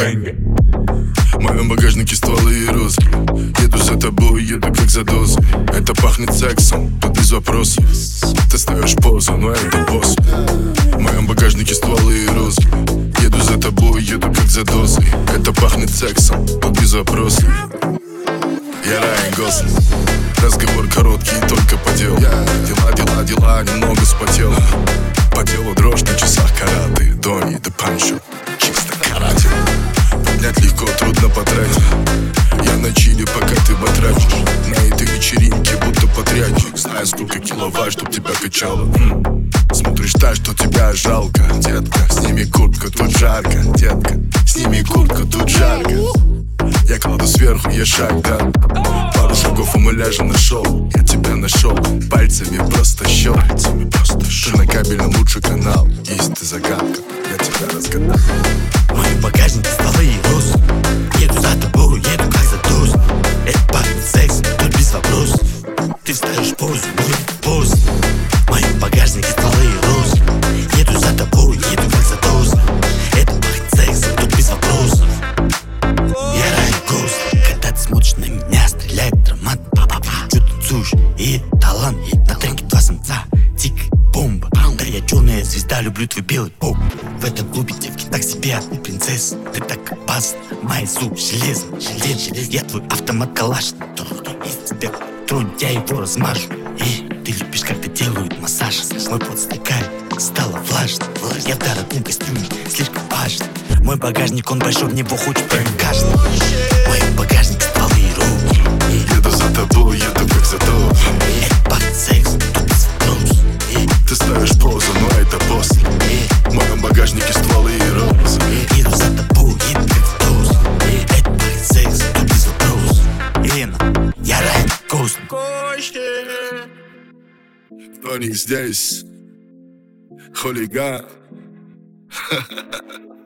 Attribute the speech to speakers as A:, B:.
A: Бэнга
B: В моем багажнике стволы и розы Еду за тобой, еду как за дозой Это пахнет сексом, тут без вопросов. Ты ставишь позу, но это босс. В моем багажнике стволы и розы Еду за тобой, еду как за дозой Это пахнет сексом, тут без вопросов. Я Райан Гослинг. Разговор короткий, только по делу. Дела, дела, дела, немного спотел. По телу дрожь на часах караты Дони, да панчо, чисто этой вечеринке будто подрядчик. Знаю, сколько киловатт, чтоб тебя качало. Смотришь так, что тебя жалко, детка. Сними куртку, тут жарко, детка. Сними куртку, тут жарко. Я кладу сверху, я шаг, да. Пару шагов и мы ляжем на шоу. Я тебя нашел, пальцами просто щел Пальцами просто Ты на кабельном лучший канал. Есть ты загадка, я тебя разгадал.
C: В моем Ты ставишь позу, нет позы В моем багажнике стволы и розы Еду за тобой, еду как за доз Это пахнет секс, тут без вопросов. Я Гост Когда ты смотришь на меня, стреляет драмат. Па-па-па. Чё танцуешь? И талант, и на тренке два самца. Тик, бомба Да я черная звезда, люблю твой белый поп. В этом клубе девки так себе, а ты принцесса Ты так опасна, мои зуб железный Желез, я твой автомат калаш. Из тебя тронь, я его размажу. И ты любишь, как ты делают массаж. Мой пот стекает, стало влажно. Я в дорогом костюме, слишком важно Мой багажник, он большой, в него хочет прыгать каждый Мой багажник стволы и руки.
B: Еду за тобой, еду как за дом
C: Это пахнет секс, без вопросов
B: Ты ставишь позу, но это босс В моем багажнике стволы и розы
C: Еду за тобой, Ghost. Ghost. Funny
B: is this. Holy God.